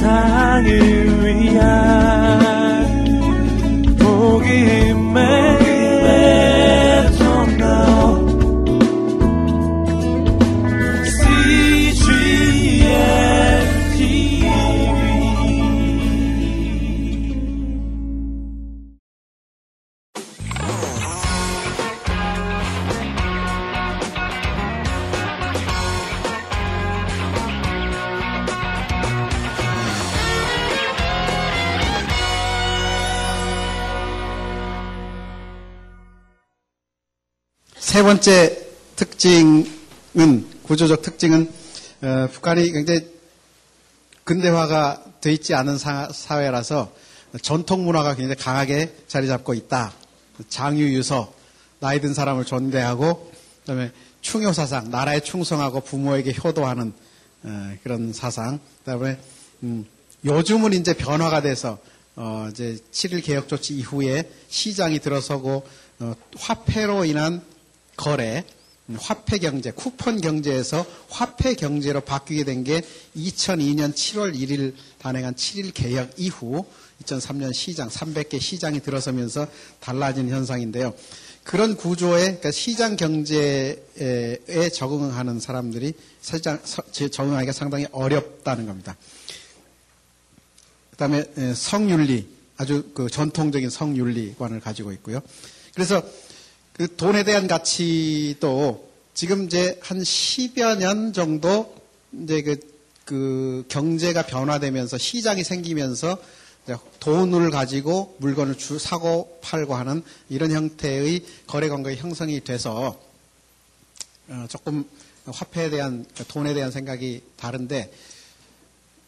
세상을 번째 특징은 구조적 특징은 어, 북한이 굉장히 근대화가 돼 있지 않은 사, 회라서 전통 문화가 굉장히 강하게 자리 잡고 있다. 장유유서 나이 든 사람을 존대하고 그다음에 충효 사상 나라에 충성하고 부모에게 효도하는 어, 그런 사상. 그다음에 음, 요즘은 이제 변화가 돼서 어, 이제 7일 개혁 조치 이후에 시장이 들어서고 어, 화폐로 인한 거래, 화폐 경제, 쿠폰 경제에서 화폐 경제로 바뀌게 된 게 2002년 7월 1일 단행한 7일 개혁 이후 2003년 시장 300개 시장이 들어서면서 달라진 현상인데요. 그런 구조에 그러니까 시장 경제에 적응하는 사람들이 시장 적응하기가 상당히 어렵다는 겁니다. 그다음에 성윤리 아주 그 전통적인 성윤리관을 가지고 있고요. 그래서 그 돈에 대한 가치도 지금 이제 한 10여 년 정도 이제 그, 그 경제가 변화되면서 시장이 생기면서 돈을 가지고 물건을 주, 사고 팔고 하는 이런 형태의 거래 관계 형성이 돼서 어, 조금 화폐에 대한 돈에 대한 생각이 다른데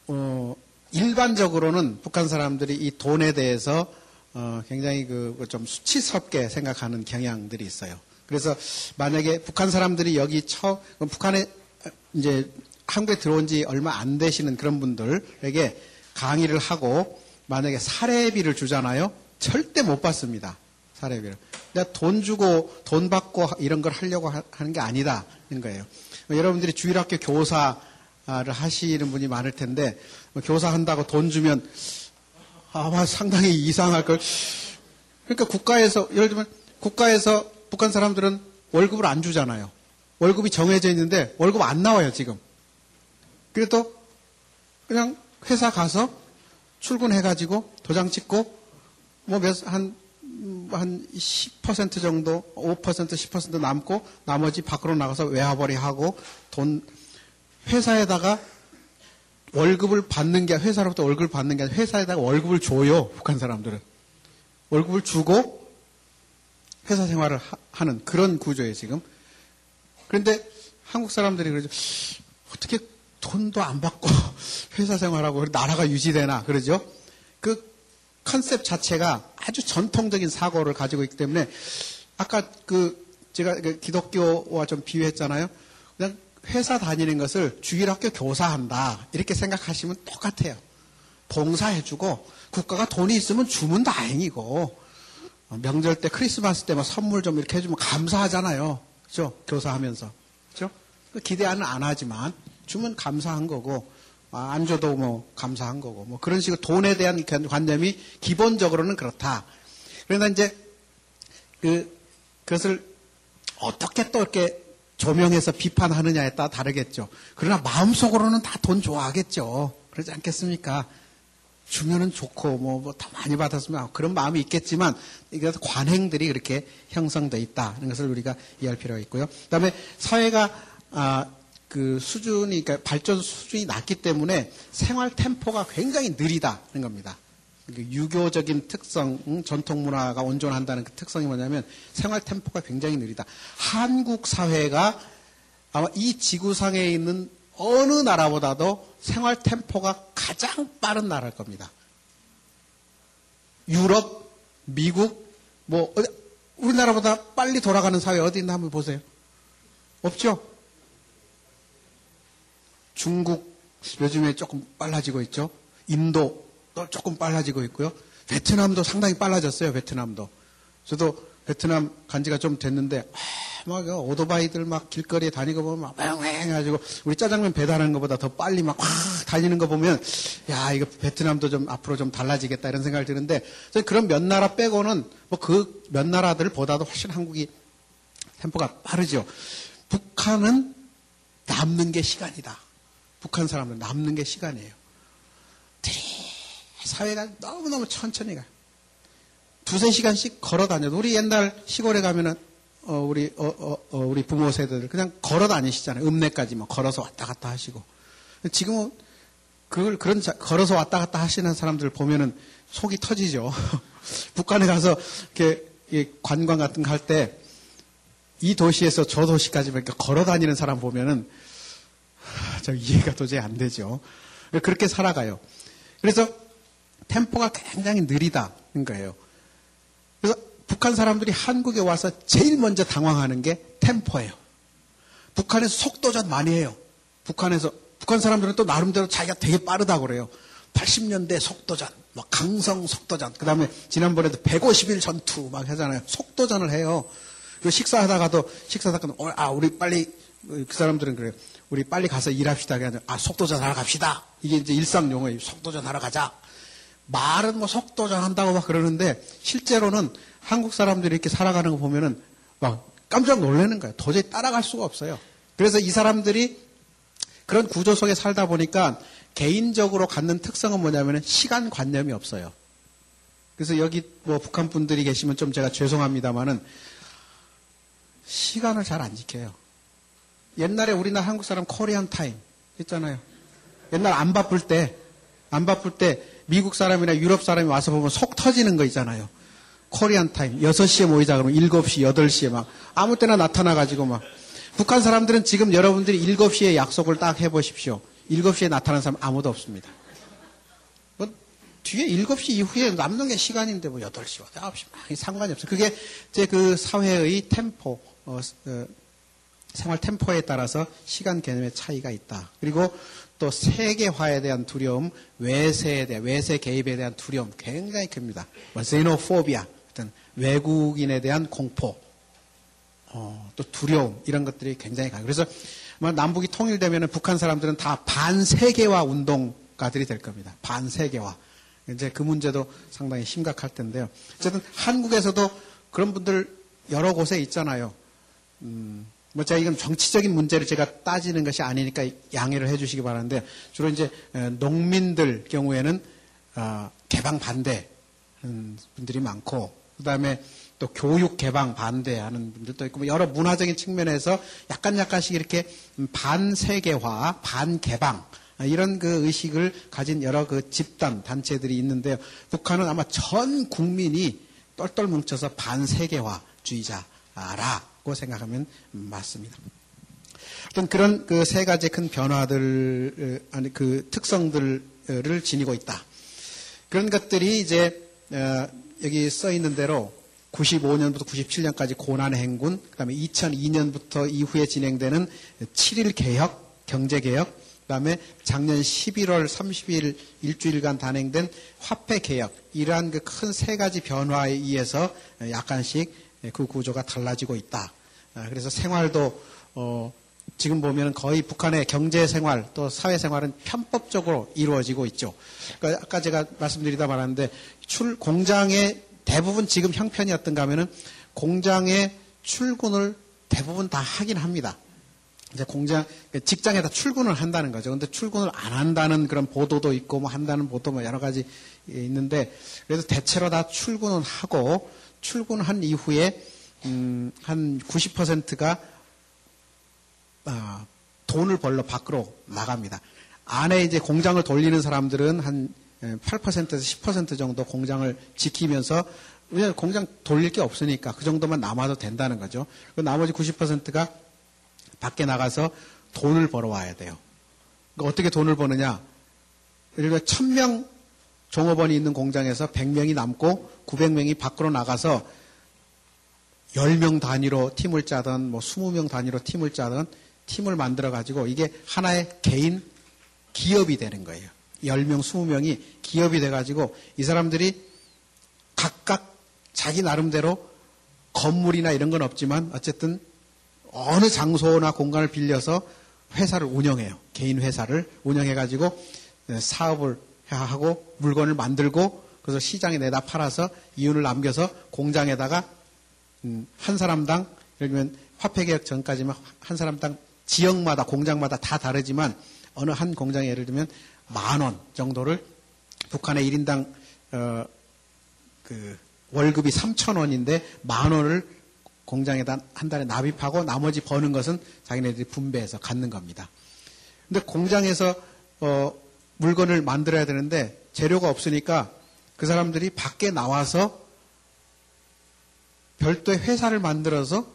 어, 일반적으로는 북한 사람들이 이 돈에 대해서 어, 굉장히 그 좀 수치스럽게 생각하는 경향들이 있어요. 그래서 만약에 북한 사람들이 여기 처 북한에 이제 한국에 들어온 지 얼마 안 되시는 그런 분들에게 강의를 하고 만약에 사례비를 주잖아요. 절대 못 받습니다. 사례비를. 내가 돈 주고 돈 받고 이런 걸 하려고 하는 게 아니다 는 거예요. 여러분들이 주일학교 교사를 하시는 분이 많을 텐데 뭐 교사 한다고 돈 주면 아마 상당히 이상할 걸. 그러니까 국가에서 예를 들면 국가에서 북한 사람들은 월급을 안 주잖아요. 월급이 정해져 있는데 월급 안 나와요 지금. 그래도 그냥 회사 가서 출근해가지고 도장 찍고 뭐몇한 한10% 정도, 5% 10% 남고 나머지 밖으로 나가서 외화벌이 하고 돈 회사에다가 월급을 받는 게 회사로부터 월급을 받는 게 아니라 회사에다가 월급을 줘요. 북한 사람들은 월급을 주고 회사 생활을 하, 는 그런 구조예요 지금. 그런데 한국 사람들이 그러죠. 어떻게 돈도 안 받고 회사 생활하고 나라가 유지되나 그러죠. 그 컨셉 자체가 아주 전통적인 사고를 가지고 있기 때문에 아까 그 제가 그 기독교와 좀 비유했잖아요. 회사 다니는 것을 주일 학교 교사한다. 이렇게 생각하시면 똑같아요. 봉사해주고 국가가 돈이 있으면 주면 다행이고 명절 때 크리스마스 때만 선물 좀 이렇게 해주면 감사하잖아요. 그죠? 교사하면서. 그죠? 기대는 안 하지만 주면 감사한 거고 아, 안 줘도 뭐 감사한 거고 뭐 그런 식으로 돈에 대한 관념이 기본적으로는 그렇다. 그러나 이제 그 그것을 어떻게 또 이렇게 조명해서 비판하느냐에 따라 다르겠죠. 그러나 마음속으로는 다 돈 좋아하겠죠. 그러지 않겠습니까? 주면은 좋고 뭐다 뭐 많이 받았으면 그런 마음이 있겠지만 이게 관행들이 그렇게 형성돼 있다는 것을 우리가 이해할 필요가 있고요. 그다음에 사회가 아, 그 수준이 그러니까 발전 수준이 낮기 때문에 생활 템포가 굉장히 느리다는 겁니다. 그 유교적인 특성, 전통 문화가 온전한다는 그 특성이 뭐냐면 생활 템포가 굉장히 느리다. 한국 사회가 아마 이 지구상에 있는 어느 나라보다도 생활 템포가 가장 빠른 나라일 겁니다. 유럽, 미국, 뭐 우리나라보다 빨리 돌아가는 사회 어디 있나 한번 보세요. 없죠? 중국 요즘에 조금 빨라지고 있죠. 인도 또 조금 빨라지고 있고요. 베트남도 상당히 빨라졌어요. 베트남도. 저도 베트남 간 지가 좀 됐는데 아, 막 오토바이들 막 길거리에 다니고 보면 막 맹맹 해가지고 우리 짜장면 배달하는 것보다 더 빨리 막 확 다니는 거 보면 야 이거 베트남도 좀 앞으로 좀 달라지겠다 이런 생각이 드는데 그런 몇 나라 빼고는 뭐 그 몇 나라들보다도 훨씬 한국이 템포가 빠르죠. 북한은 남는 게 시간이다. 북한 사람들 남는 게 시간이에요. 사회가 너무너무 천천히 가요. 두세 시간씩 걸어 다녀도 우리 옛날 시골에 가면은 어, 우리 어, 어, 어 우리 부모 세대들 그냥 걸어 다니시잖아요. 읍내까지 뭐 걸어서 왔다 갔다 하시고 지금은 그걸 그런 자, 걸어서 왔다 갔다 하시는 사람들 보면은 속이 터지죠. 북한에 가서 이렇게 관광 같은 거 할 때 이 도시에서 저 도시까지 그러니까 걸어 다니는 사람 보면은 저 이해가 도저히 안 되죠. 그렇게 살아가요. 그래서 템포가 굉장히 느리다는 거예요. 그래서 북한 사람들이 한국에 와서 제일 먼저 당황하는 게 템포예요. 북한에서 속도전 많이 해요. 북한에서 북한 사람들은 또 나름대로 자기가 되게 빠르다고 그래요. 80년대 속도전, 뭐 강성 속도전, 그 다음에 지난번에도 150일 전투 막 하잖아요. 속도전을 해요. 그리고 식사하다가도 식사하다가 어, 아 우리 빨리 그 사람들은 그래요. 우리 빨리 가서 일합시다. 그냥 아 속도전 하러 갑시다. 이게 이제 일상 용어예요. 속도전 하러 가자. 말은 뭐 속도전 한다고 막 그러는데 실제로는 한국 사람들이 이렇게 살아가는 거 보면은 막 깜짝 놀라는 거예요. 도저히 따라갈 수가 없어요. 그래서 이 사람들이 그런 구조 속에 살다 보니까 개인적으로 갖는 특성은 뭐냐면 시간 관념이 없어요. 그래서 여기 뭐 북한 분들이 계시면 좀 제가 죄송합니다만은 시간을 잘 안 지켜요. 옛날에 우리나라 한국 사람 코리안 타임 했잖아요. 옛날 안 바쁠 때, 안 바쁠 때 미국 사람이나 유럽 사람이 와서 보면 속 터지는 거 있잖아요. 코리안 타임. 6시에 모이자 그러면 7시, 8시에 막 아무 때나 나타나가지고 막. 북한 사람들은 지금 여러분들이 7시에 약속을 딱 해보십시오. 7시에 나타나는 사람 아무도 없습니다. 뭐 뒤에 7시 이후에 남는 게 시간인데 뭐 8시, 9시, 상관이 없어요. 그게 이제 그 사회의 템포, 어, 어, 생활 템포에 따라서 시간 개념의 차이가 있다. 그리고 또 세계화에 대한 두려움, 외세에 대한 외세 개입에 대한 두려움 굉장히 큽니다. 뭐 제노포비아, 어떤 외국인에 대한 공포, 어, 또 두려움 이런 것들이 굉장히 강해요. 그래서 뭐 남북이 통일되면 북한 사람들은 다 반세계화 운동가들이 될 겁니다. 반세계화. 이제 그 문제도 상당히 심각할 텐데요. 어쨌든 한국에서도 그런 분들 여러 곳에 있잖아요. 음, 뭐 제가 이건 정치적인 문제를 제가 따지는 것이 아니니까 양해를 해주시기 바라는데 주로 이제 농민들 경우에는 어, 개방 반대 분들이 많고 그 다음에 또 교육 개방 반대하는 분들도 있고 뭐 여러 문화적인 측면에서 약간 약간씩 이렇게 반세계화, 반개방 이런 그 의식을 가진 여러 그 집단 단체들이 있는데요. 북한은 아마 전 국민이 똘똘 뭉쳐서 반세계화주의자라 고 생각하면 맞습니다. 어떤 그런 그 세 가지 큰 변화들, 아니 그 특성들을 지니고 있다. 그런 것들이 이제 어, 여기 써 있는 대로 95년부터 97년까지 고난의 행군, 그다음에 2002년부터 이후에 진행되는 7일 개혁, 경제 개혁, 그다음에 작년 11월 30일 일주일간 단행된 화폐 개혁, 이러한 그 큰 세 가지 변화에 의해서 약간씩 예, 그 구조가 달라지고 있다. 아, 그래서 생활도 어, 지금 보면 거의 북한의 경제 생활 또 사회 생활은 편법적으로 이루어지고 있죠. 그러니까 아까 제가 말씀드리다 말았는데 출 공장의 대부분 지금 형편이 어떤가 하면은 공장에 출근을 대부분 다 하긴 합니다. 이제 공장 직장에다 출근을 한다는 거죠. 근데 출근을 안 한다는 그런 보도도 있고 뭐 한다는 보도 뭐 여러 가지 있는데 그래서 대체로 다 출근을 하고 출근한 이후에 음, 한 90%가 아, 돈을 벌러 밖으로 나갑니다. 안에 이제 공장을 돌리는 사람들은 한 8%에서 10% 정도 공장을 지키면서 왜냐 공장 돌릴 게 없으니까 그 정도만 남아도 된다는 거죠. 그 나머지 90%가 밖에 나가서 돈을 벌어와야 돼요. 그러니까 어떻게 돈을 버느냐? 그러니까 1000명 종업원이 있는 공장에서 100명이 남고 900명이 밖으로 나가서 10명 단위로 팀을 짜든 뭐 20명 단위로 팀을 짜든 팀을 만들어 가지고 이게 하나의 개인 기업이 되는 거예요. 10명, 20명이 기업이 돼 가지고 이 사람들이 각각 자기 나름대로 건물이나 이런 건 없지만 어쨌든 어느 장소나 공간을 빌려서 회사를 운영해요. 개인 회사를 운영해 가지고 사업을 하고 물건을 만들고 그래서 시장에 내다 팔아서 이윤을 남겨서 공장에다가 음, 한 사람당 예를 들면 화폐 개혁 전까지만 한 사람당 지역마다 공장마다 다 다르지만 어느 한 공장에 예를 들면 만 원 정도를 북한의 1인당 어, 그 월급이 3천 원인데 만 원을 공장에다 한 달에 납입하고 나머지 버는 것은 자기네들이 분배해서 갖는 겁니다. 근데 공장에서 어, 물건을 만들어야 되는데 재료가 없으니까 그 사람들이 밖에 나와서 별도의 회사를 만들어서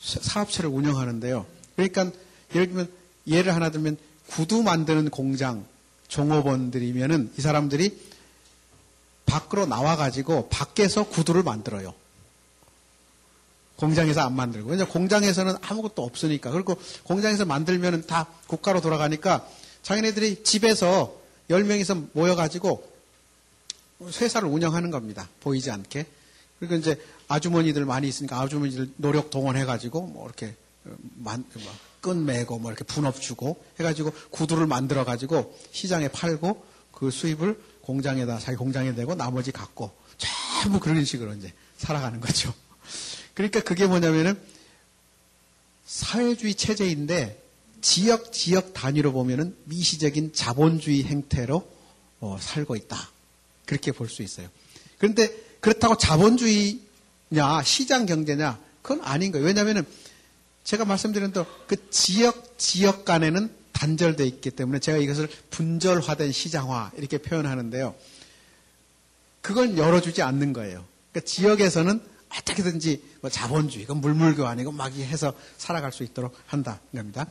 사업체를 운영하는데요. 그러니까 예를 들면 예를 하나 들면 구두 만드는 공장 종업원들이면은 이 사람들이 밖으로 나와 가지고 밖에서 구두를 만들어요. 공장에서 안 만들고. 공장에서는 아무것도 없으니까. 그리고 공장에서 만들면은 다 국가로 돌아가니까 자기네들이 집에서 10명이서 모여가지고 회사를 운영하는 겁니다. 보이지 않게. 그리고 이제 아주머니들 많이 있으니까 아주머니들 노력 동원해가지고 뭐 이렇게 만, 뭐 끈 매고 뭐 이렇게 분업 주고 해가지고 구두를 만들어가지고 시장에 팔고 그 수입을 공장에다 자기 공장에 내고 나머지 갖고 전부 그런 식으로 이제 살아가는 거죠. 그러니까 그게 뭐냐면은 사회주의 체제인데 지역 지역 단위로 보면은 미시적인 자본주의 행태로 어, 살고 있다. 그렇게 볼 수 있어요. 그런데 그렇다고 자본주의냐 시장 경제냐 그건 아닌 거예요. 왜냐하면은 제가 말씀드린 대로 그 지역 지역 간에는 단절되어 있기 때문에 제가 이것을 분절화된 시장화 이렇게 표현하는데요. 그걸 열어주지 않는 거예요. 그러니까 지역에서는 어떻게든지 뭐 자본주의, 그 물물교환이고 막 해서 살아갈 수 있도록 한다. 겁니다.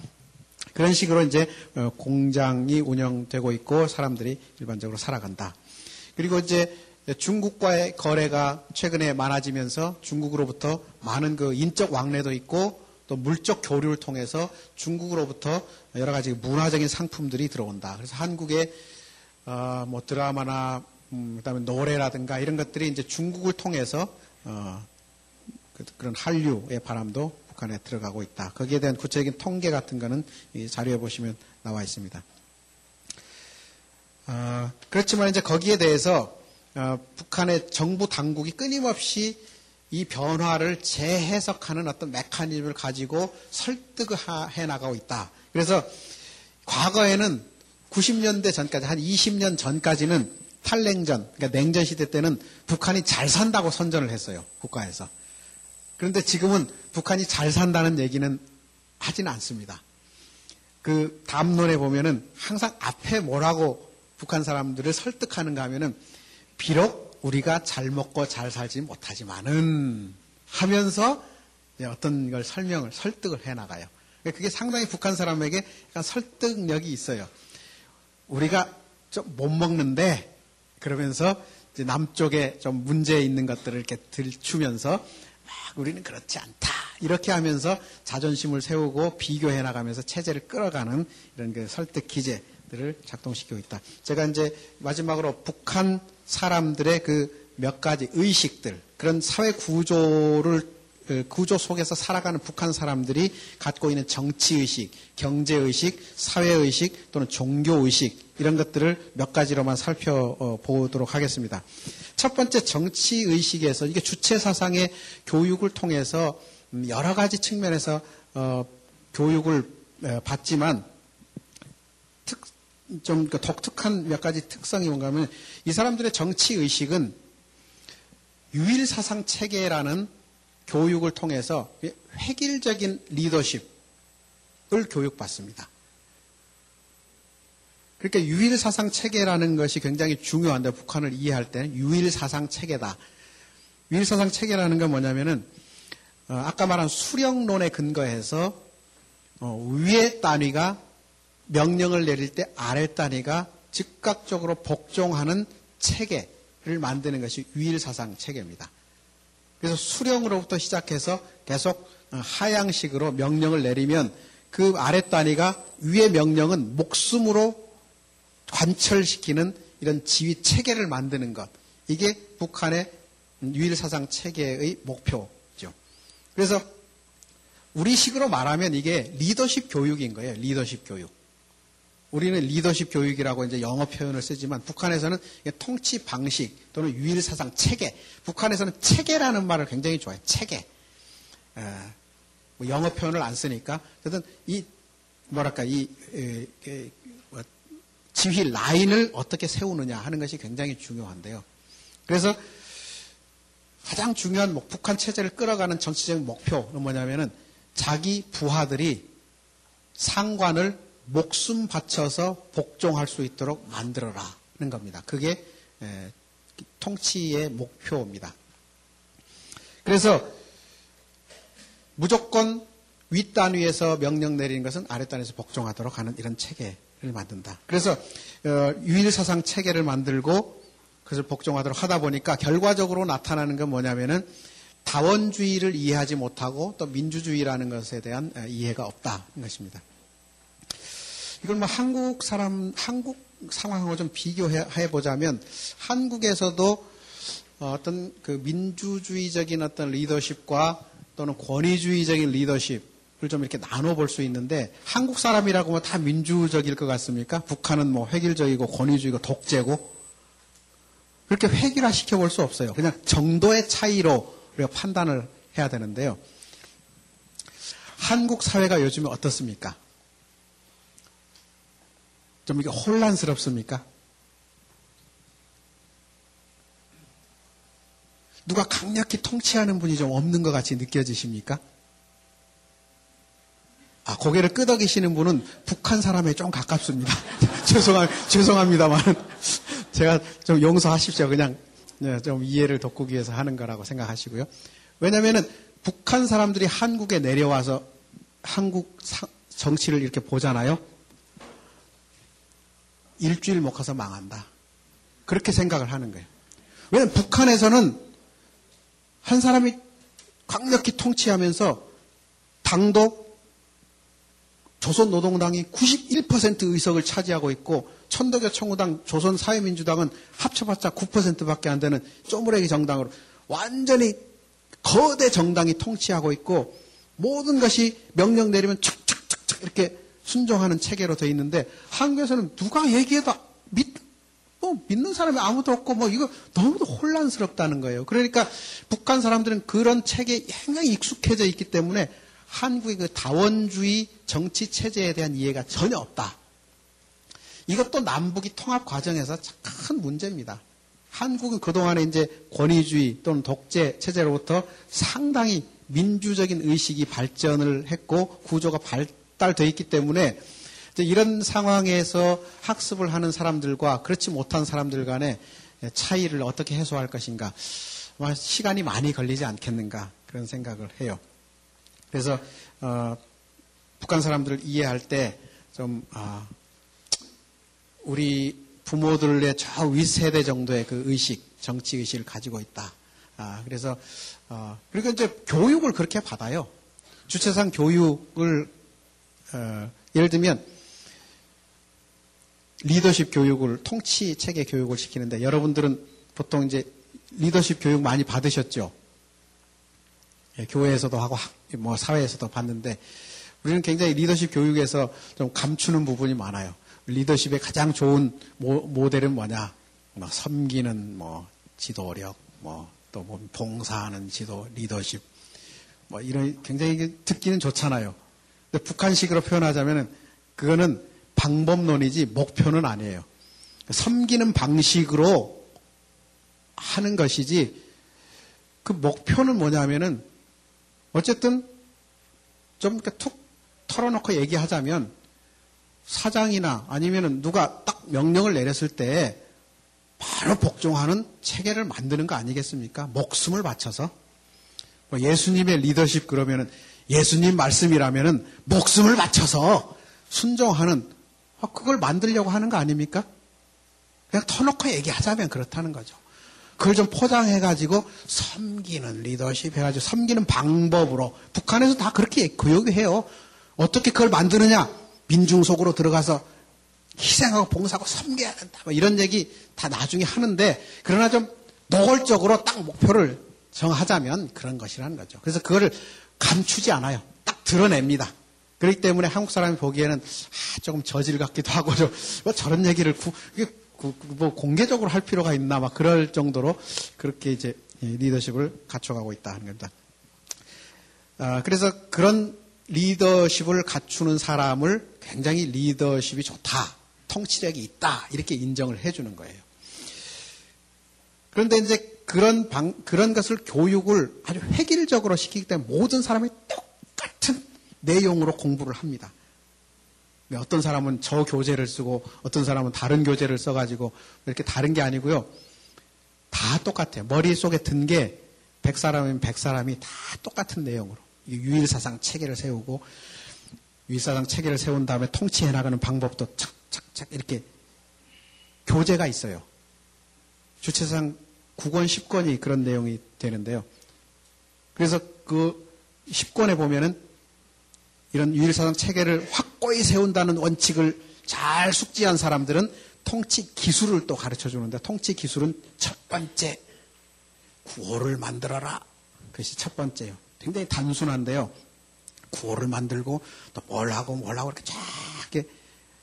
그런 식으로 이제 어, 공장이 운영되고 있고 사람들이 일반적으로 살아간다. 그리고 이제 중국과의 거래가 최근에 많아지면서 중국으로부터 많은 그 인적 왕래도 있고 또 물적 교류를 통해서 중국으로부터 여러 가지 문화적인 상품들이 들어온다. 그래서 한국의 어, 뭐 드라마나 음, 그다음에 노래라든가 이런 것들이 이제 중국을 통해서 어, 그, 그런 한류의 바람도 북한에 들어가고 있다. 거기에 대한 구체적인 통계 같은 거는 이 자료에 보시면 나와 있습니다. 어, 그렇지만 이제 거기에 대해서 어, 북한의 정부 당국이 끊임없이 이 변화를 재해석하는 어떤 메커니즘을 가지고 설득을 해 나가고 있다. 그래서 과거에는 90년대 전까지 한 20년 전까지는 탈냉전, 그러니까 냉전 시대 때는 북한이 잘 산다고 선전을 했어요. 국가에서. 그런데 지금은 북한이 잘 산다는 얘기는 하지는 않습니다. 그 담론에 보면은 항상 앞에 뭐라고 북한 사람들을 설득하는가 하면은 비록 우리가 잘 먹고 잘 살지 못하지만은 하면서 어떤 걸 설명을 설득을 해 나가요. 그게 상당히 북한 사람에게 약간 설득력이 있어요. 우리가 좀 못 먹는데 그러면서 남쪽에 좀 문제 있는 것들을 이렇게 들추면서 막 우리는 그렇지 않다 이렇게 하면서 자존심을 세우고 비교해 나가면서 체제를 끌어가는 이런 그 설득 기제들을 작동시키고 있다. 제가 이제 마지막으로 북한 사람들의 그 몇 가지 의식들, 그런 사회 구조를 그 구조 속에서 살아가는 북한 사람들이 갖고 있는 정치의식, 경제의식, 사회의식 또는 종교의식 이런 것들을 몇 가지로만 살펴보도록 하겠습니다. 첫 번째 정치의식에서 이게 주체사상의 교육을 통해서 여러 가지 측면에서 어, 교육을 받지만 좀그 독특한 몇 가지 특성이 뭔가 하면 이 사람들의 정치 의식은 유일 사상 체계라는 교육을 통해서 획일적인 리더십을 교육받습니다. 그러니까 유일 사상 체계라는 것이 굉장히 중요한데 북한을 이해할 때는 유일 사상 체계다. 유일 사상 체계라는 건 뭐냐면은 어, 아까 말한 수령론에 근거해서 어, 위의 단위가 명령을 내릴 때 아래 단위가 즉각적으로 복종하는 체계를 만드는 것이 유일 사상 체계입니다. 그래서 수령으로부터 시작해서 계속 하향식으로 명령을 내리면 그 아래 단위가 위의 명령은 목숨으로 관철시키는 이런 지휘 체계를 만드는 것. 이게 북한의 유일사상 체계의 목표죠. 그래서 우리식으로 말하면 이게 리더십 교육인 거예요. 리더십 교육. 우리는 리더십 교육이라고 이제 영어 표현을 쓰지만 북한에서는 통치 방식 또는 유일 사상 체계. 북한에서는 체계라는 말을 굉장히 좋아해요. 체계. 뭐 영어 표현을 안 쓰니까 어쨌든 이 뭐랄까 이 에, 에, 뭐, 지휘 라인을 어떻게 세우느냐 하는 것이 굉장히 중요한데요. 그래서 가장 중요한 목, 북한 체제를 끌어가는 정치적인 목표는 뭐냐면은 자기 부하들이 상관을 목숨 바쳐서 복종할 수 있도록 만들어라는 겁니다. 그게 에, 통치의 목표입니다. 그래서 무조건 윗단 위에서 명령 내리는 것은 아랫단에서 복종하도록 하는 이런 체계를 만든다. 그래서 어, 유일사상 체계를 만들고 그것을 복종하도록 하다 보니까 결과적으로 나타나는 건 뭐냐면은 다원주의를 이해하지 못하고 또 민주주의라는 것에 대한 어, 이해가 없다는 것입니다. 이걸 뭐 한국 사람, 한국 상황하고 좀 비교해 보자면 한국에서도 어떤 그 민주주의적인 어떤 리더십과 또는 권위주의적인 리더십을 좀 이렇게 나눠 볼 수 있는데 한국 사람이라고 하면 다 민주적일 것 같습니까? 북한은 뭐 획일적이고 권위주의고 독재고 그렇게 획일화 시켜 볼 수 없어요. 그냥 정도의 차이로 우리가 판단을 해야 되는데요. 한국 사회가 요즘에 어떻습니까? 좀 이게 혼란스럽습니까? 누가 강력히 통치하는 분이 좀 없는 것 같이 느껴지십니까? 아, 고개를 끄덕이시는 분은 북한 사람에 좀 가깝습니다. 죄송합, 죄송합니다만. 제가 좀 용서하십시오. 그냥 네, 좀 이해를 돕기 위해서 하는 거라고 생각하시고요. 왜냐면은 북한 사람들이 한국에 내려와서 한국 정치를 이렇게 보잖아요. 일주일 못 가서 망한다. 그렇게 생각을 하는 거예요. 왜냐면 북한에서는 한 사람이 강력히 통치하면서 당도 조선노동당이 91% 의석을 차지하고 있고 천도교 청구당 조선사회민주당은 합쳐봤자 9%밖에 안 되는 쪼무레기 정당으로 완전히 거대 정당이 통치하고 있고 모든 것이 명령 내리면 척척척척 이렇게 순종하는 체계로 되어 있는데 한국에서는 누가 얘기해도 믿, 뭐 믿는 사람이 아무도 없고 뭐 이거 너무도 혼란스럽다는 거예요. 그러니까 북한 사람들은 그런 체계에 굉장히 익숙해져 있기 때문에 한국의 그 다원주의 정치 체제에 대한 이해가 전혀 없다. 이것도 남북이 통합 과정에서 큰 문제입니다. 한국은 그동안에 이제 권위주의 또는 독재 체제로부터 상당히 민주적인 의식이 발전을 했고 구조가 발 달되어 있기 때문에 이런 상황에서 학습을 하는 사람들과 그렇지 못한 사람들 간의 차이를 어떻게 해소할 것인가. 시간이 많이 걸리지 않겠는가 그런 생각을 해요. 그래서 어, 북한 사람들을 이해할 때좀 어, 우리 부모들의 저 윗세대 정도의 그 의식, 정치 의식을 가지고 있다. 아, 그래서 어, 그리고 이제 교육을 그렇게 받아요. 주체상 교육을 어, 예를 들면 리더십 교육을 통치 체계 교육을 시키는데 여러분들은 보통 이제 리더십 교육 많이 받으셨죠? 예, 교회에서도 하고 뭐 사회에서도 받는데 우리는 굉장히 리더십 교육에서 좀 감추는 부분이 많아요. 리더십의 가장 좋은 모, 델은 뭐냐? 뭐 섬기는 뭐 지도력, 뭐 또 뭐 봉사하는 지도, 리더십, 뭐 이런 굉장히 듣기는 좋잖아요. 근데 북한식으로 표현하자면은 그거는 방법론이지 목표는 아니에요. 섬기는 방식으로 하는 것이지 그 목표는 뭐냐면은 어쨌든 좀 툭 털어놓고 얘기하자면 사장이나 아니면은 누가 딱 명령을 내렸을 때 바로 복종하는 체계를 만드는 거 아니겠습니까? 목숨을 바쳐서. 뭐 예수님의 리더십 그러면은 예수님 말씀이라면은 목숨을 바쳐서 순종하는 아, 그걸 만들려고 하는 거 아닙니까? 그냥 터놓고 얘기하자면 그렇다는 거죠. 그걸 좀 포장해가지고 섬기는 리더십 해가지고 섬기는 방법으로 북한에서 다 그렇게 교육해요. 어떻게 그걸 만드느냐? 민중 속으로 들어가서 희생하고 봉사하고 섬겨야 된다. 뭐 이런 얘기 다 나중에 하는데 그러나 좀 노골적으로 딱 목표를 정하자면 그런 것이라는 거죠. 그래서 그거를 감추지 않아요. 딱 드러냅니다. 그렇기 때문에 한국 사람이 보기에는 아, 조금 저질 같기도 하고 뭐 저런 얘기를 구, 구, 뭐 공개적으로 할 필요가 있나 막 그럴 정도로 그렇게 이제 리더십을 갖춰가고 있다 하는 겁니다. 아, 그래서 그런 리더십을 갖추는 사람을 굉장히 리더십이 좋다, 통치력이 있다 이렇게 인정을 해주는 거예요. 그런데 이제 그런 방, 그런 것을 교육을 아주 획일적으로 시키기 때문에 모든 사람이 똑같은 내용으로 공부를 합니다. 어떤 사람은 저 교재를 쓰고 어떤 사람은 다른 교재를 써가지고 이렇게 다른 게 아니고요. 다 똑같아요. 머릿속에 든 게 100사람이면 100사람이 다 똑같은 내용으로. 유일사상 체계를 세우고 유일사상 체계를 세운 다음에 통치해 나가는 방법도 착착착 이렇게 교재가 있어요. 주체상 9권, 10권이 그런 내용이 되는데요. 그래서 그 10권에 보면은 이런 유일사상 체계를 확고히 세운다는 원칙을 잘 숙지한 사람들은 통치 기술을 또 가르쳐 주는데 통치 기술은 첫 번째 구호를 만들어라. 그것이 첫 번째요. 굉장히 단순한데요. 구호를 만들고 또 뭘 하고 뭘 하고 이렇게 쫙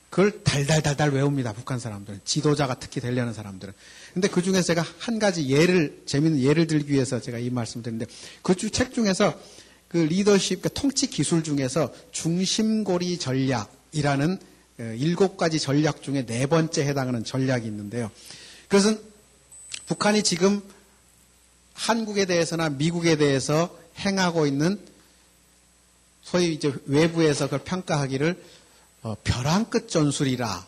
그걸 달달달달 외웁니다. 북한 사람들은. 지도자가 특히 되려는 사람들은. 근데 그 중에서 제가 한 가지 예를, 재밌는 예를 들기 위해서 제가 이 말씀 드리는데 그 책 중에서 그 리더십, 그 통치 기술 중에서 중심고리 전략이라는 어, 일곱 가지 전략 중에 네 번째 해당하는 전략이 있는데요. 그것은 북한이 지금 한국에 대해서나 미국에 대해서 행하고 있는 소위 이제 외부에서 그걸 평가하기를 어, 벼랑 끝 전술이라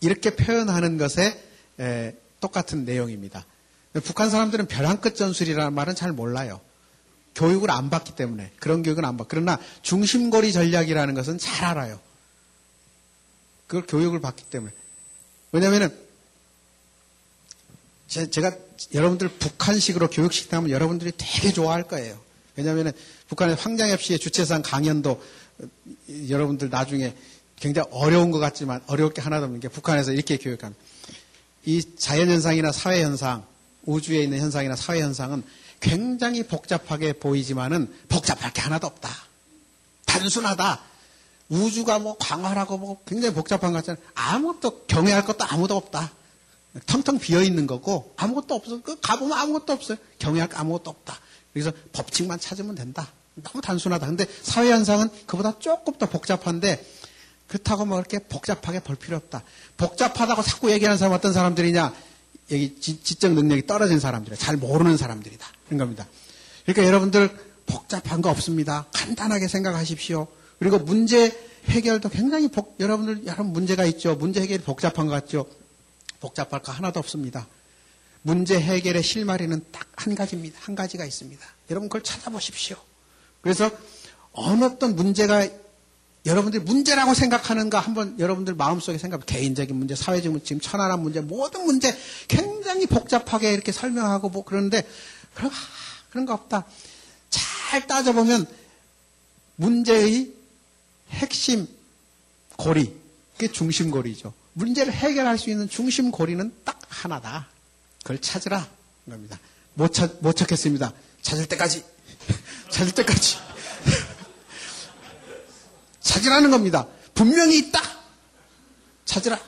이렇게 표현하는 것에 에, 똑같은 내용입니다. 북한 사람들은 벼랑 끝 전술이라는 말은 잘 몰라요. 교육을 안 받기 때문에 그런 교육은 안 받. 그러나 중심거리 전략이라는 것은 잘 알아요. 그걸 교육을 받기 때문에 왜냐하면은 제 가 여러분들 북한식으로 교육시키면 여러분들이 되게 좋아할 거예요. 왜냐하면 북한의 황장엽 씨의 주체상 강연도 여러분들 나중에 굉장히 어려운 것 같지만 어려울 게 하나도 없는 게 북한에서 이렇게 교육합니다. 이 자연현상이나 사회현상, 우주에 있는 현상이나 사회현상은 굉장히 복잡하게 보이지만은 복잡할 게 하나도 없다. 단순하다. 우주가 뭐 광활하고 뭐 굉장히 복잡한 것 같잖아요. 아무것도 경외할 것도 아무도 없다. 텅텅 비어 있는 거고 아무것도 없어. 그 가보면 아무것도 없어요. 경외할 거 아무것도 없다. 그래서 법칙만 찾으면 된다. 너무 단순하다. 근데 사회 현상은 그보다 조금 더 복잡한데 그렇다고 뭐 이렇게 복잡하게 볼 필요 없다. 복잡하다고 자꾸 얘기하는 사람 어떤 사람들이냐? 여기 지적 능력이 떨어진 사람들이야. 잘 모르는 사람들이다. 그런 겁니다. 그러니까 여러분들 복잡한 거 없습니다. 간단하게 생각하십시오. 그리고 문제 해결도 굉장히 복, 여러분들 여러 문제가 있죠. 문제 해결이 복잡한 것 같죠. 복잡할 거 하나도 없습니다. 문제 해결의 실마리는 딱 한 가지입니다. 한 가지가 있습니다. 여러분 그걸 찾아보십시오. 그래서 어느 어떤 문제가 여러분들이 문제라고 생각하는가 한번 여러분들 마음속에 생각해 개인적인 문제, 사회적 문제, 지금 천안한 문제, 모든 문제 굉장히 복잡하게 이렇게 설명하고 뭐 그러는데 그런, 그런 거 없다. 잘 따져보면 문제의 핵심 고리, 그게 중심고리죠. 문제를 해결할 수 있는 중심고리는 딱 하나다. 그걸 찾으라. 겁니다. 못, 찾, 못 찾겠습니다. 찾을 때까지. 찾을 때까지. 찾으라는 겁니다. 분명히 있다. 찾으라.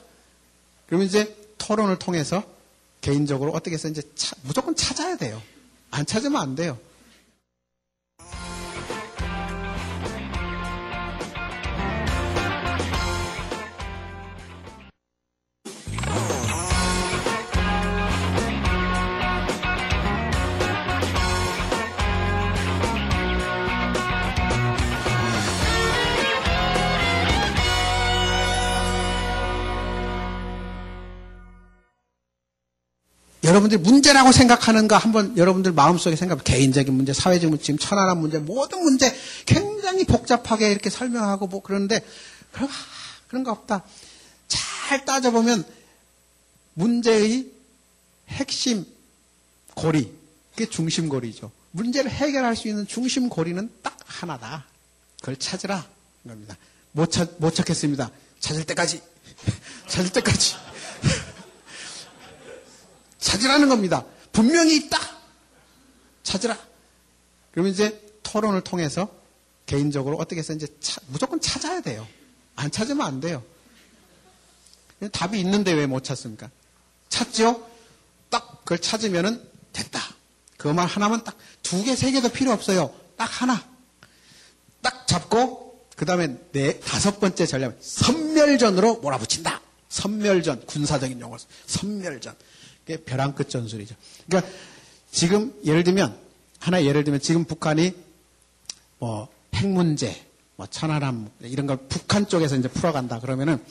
그러면 이제 토론을 통해서 개인적으로 어떻게 해서 이제 차, 무조건 찾아야 돼요. 안 찾으면 안 돼요. 여러분들이 문제라고 생각하는가 한번 여러분들 마음속에 생각해 개인적인 문제, 사회적 문제, 지금 천안한 문제, 모든 문제 굉장히 복잡하게 이렇게 설명하고 뭐 그러는데 그런, 그런 거 없다. 잘 따져보면 문제의 핵심 고리, 그게 중심고리죠. 문제를 해결할 수 있는 중심고리는 딱 하나다. 그걸 찾으라. 겁니다. 못, 찾, 못 찾겠습니다. 찾을 때까지. 찾을 때까지. 찾으라는 겁니다. 분명히 있다. 찾으라. 그러면 이제 토론을 통해서 개인적으로 어떻게 해서 이제 차, 무조건 찾아야 돼요. 안 찾으면 안 돼요. 답이 있는데 왜 못 찾습니까? 찾죠? 딱 그걸 찾으면은 됐다. 그것만 하나면 딱두 개, 세 개도 필요 없어요. 딱 하나. 딱 잡고 그 다음에 네 다섯 번째 전략 선멸전으로 몰아붙인다. 선멸전 군사적인 용어 선멸전. 그게 벼랑 끝 전술이죠. 그러니까 지금 예를 들면 하나 예를 들면 지금 북한이 뭐 핵 문제, 뭐 천안함 이런 걸 북한 쪽에서 이제 풀어간다 그러면은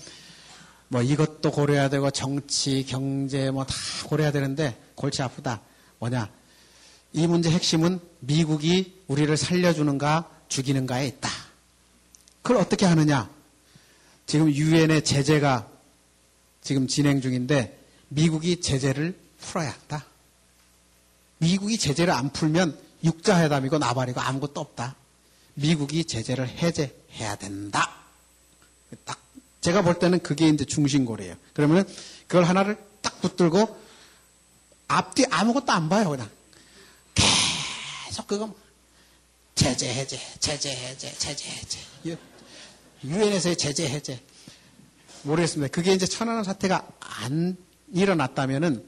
뭐 이것도 고려해야 되고 정치, 경제 뭐 다 고려해야 되는데 골치 아프다. 뭐냐? 이 문제 핵심은 미국이 우리를 살려주는가 죽이는가에 있다. 그걸 어떻게 하느냐? 지금 유엔의 제재가 지금 진행 중인데 미국이 제재를 풀어야 한다. 미국이 제재를 안 풀면 육자회담이고 나발이고 아무것도 없다. 미국이 제재를 해제해야 된다. 딱 제가 볼 때는 그게 이제 중심고리예요. 그러면은 그걸 하나를 딱 붙들고 앞뒤 아무것도 안 봐요, 그냥. 계속 그거 제재 해제, 제재 해제, 제재 해제. 유엔에서의 제재 해제. 모르겠습니다. 그게 이제 천안함 사태가 안 일어났다면은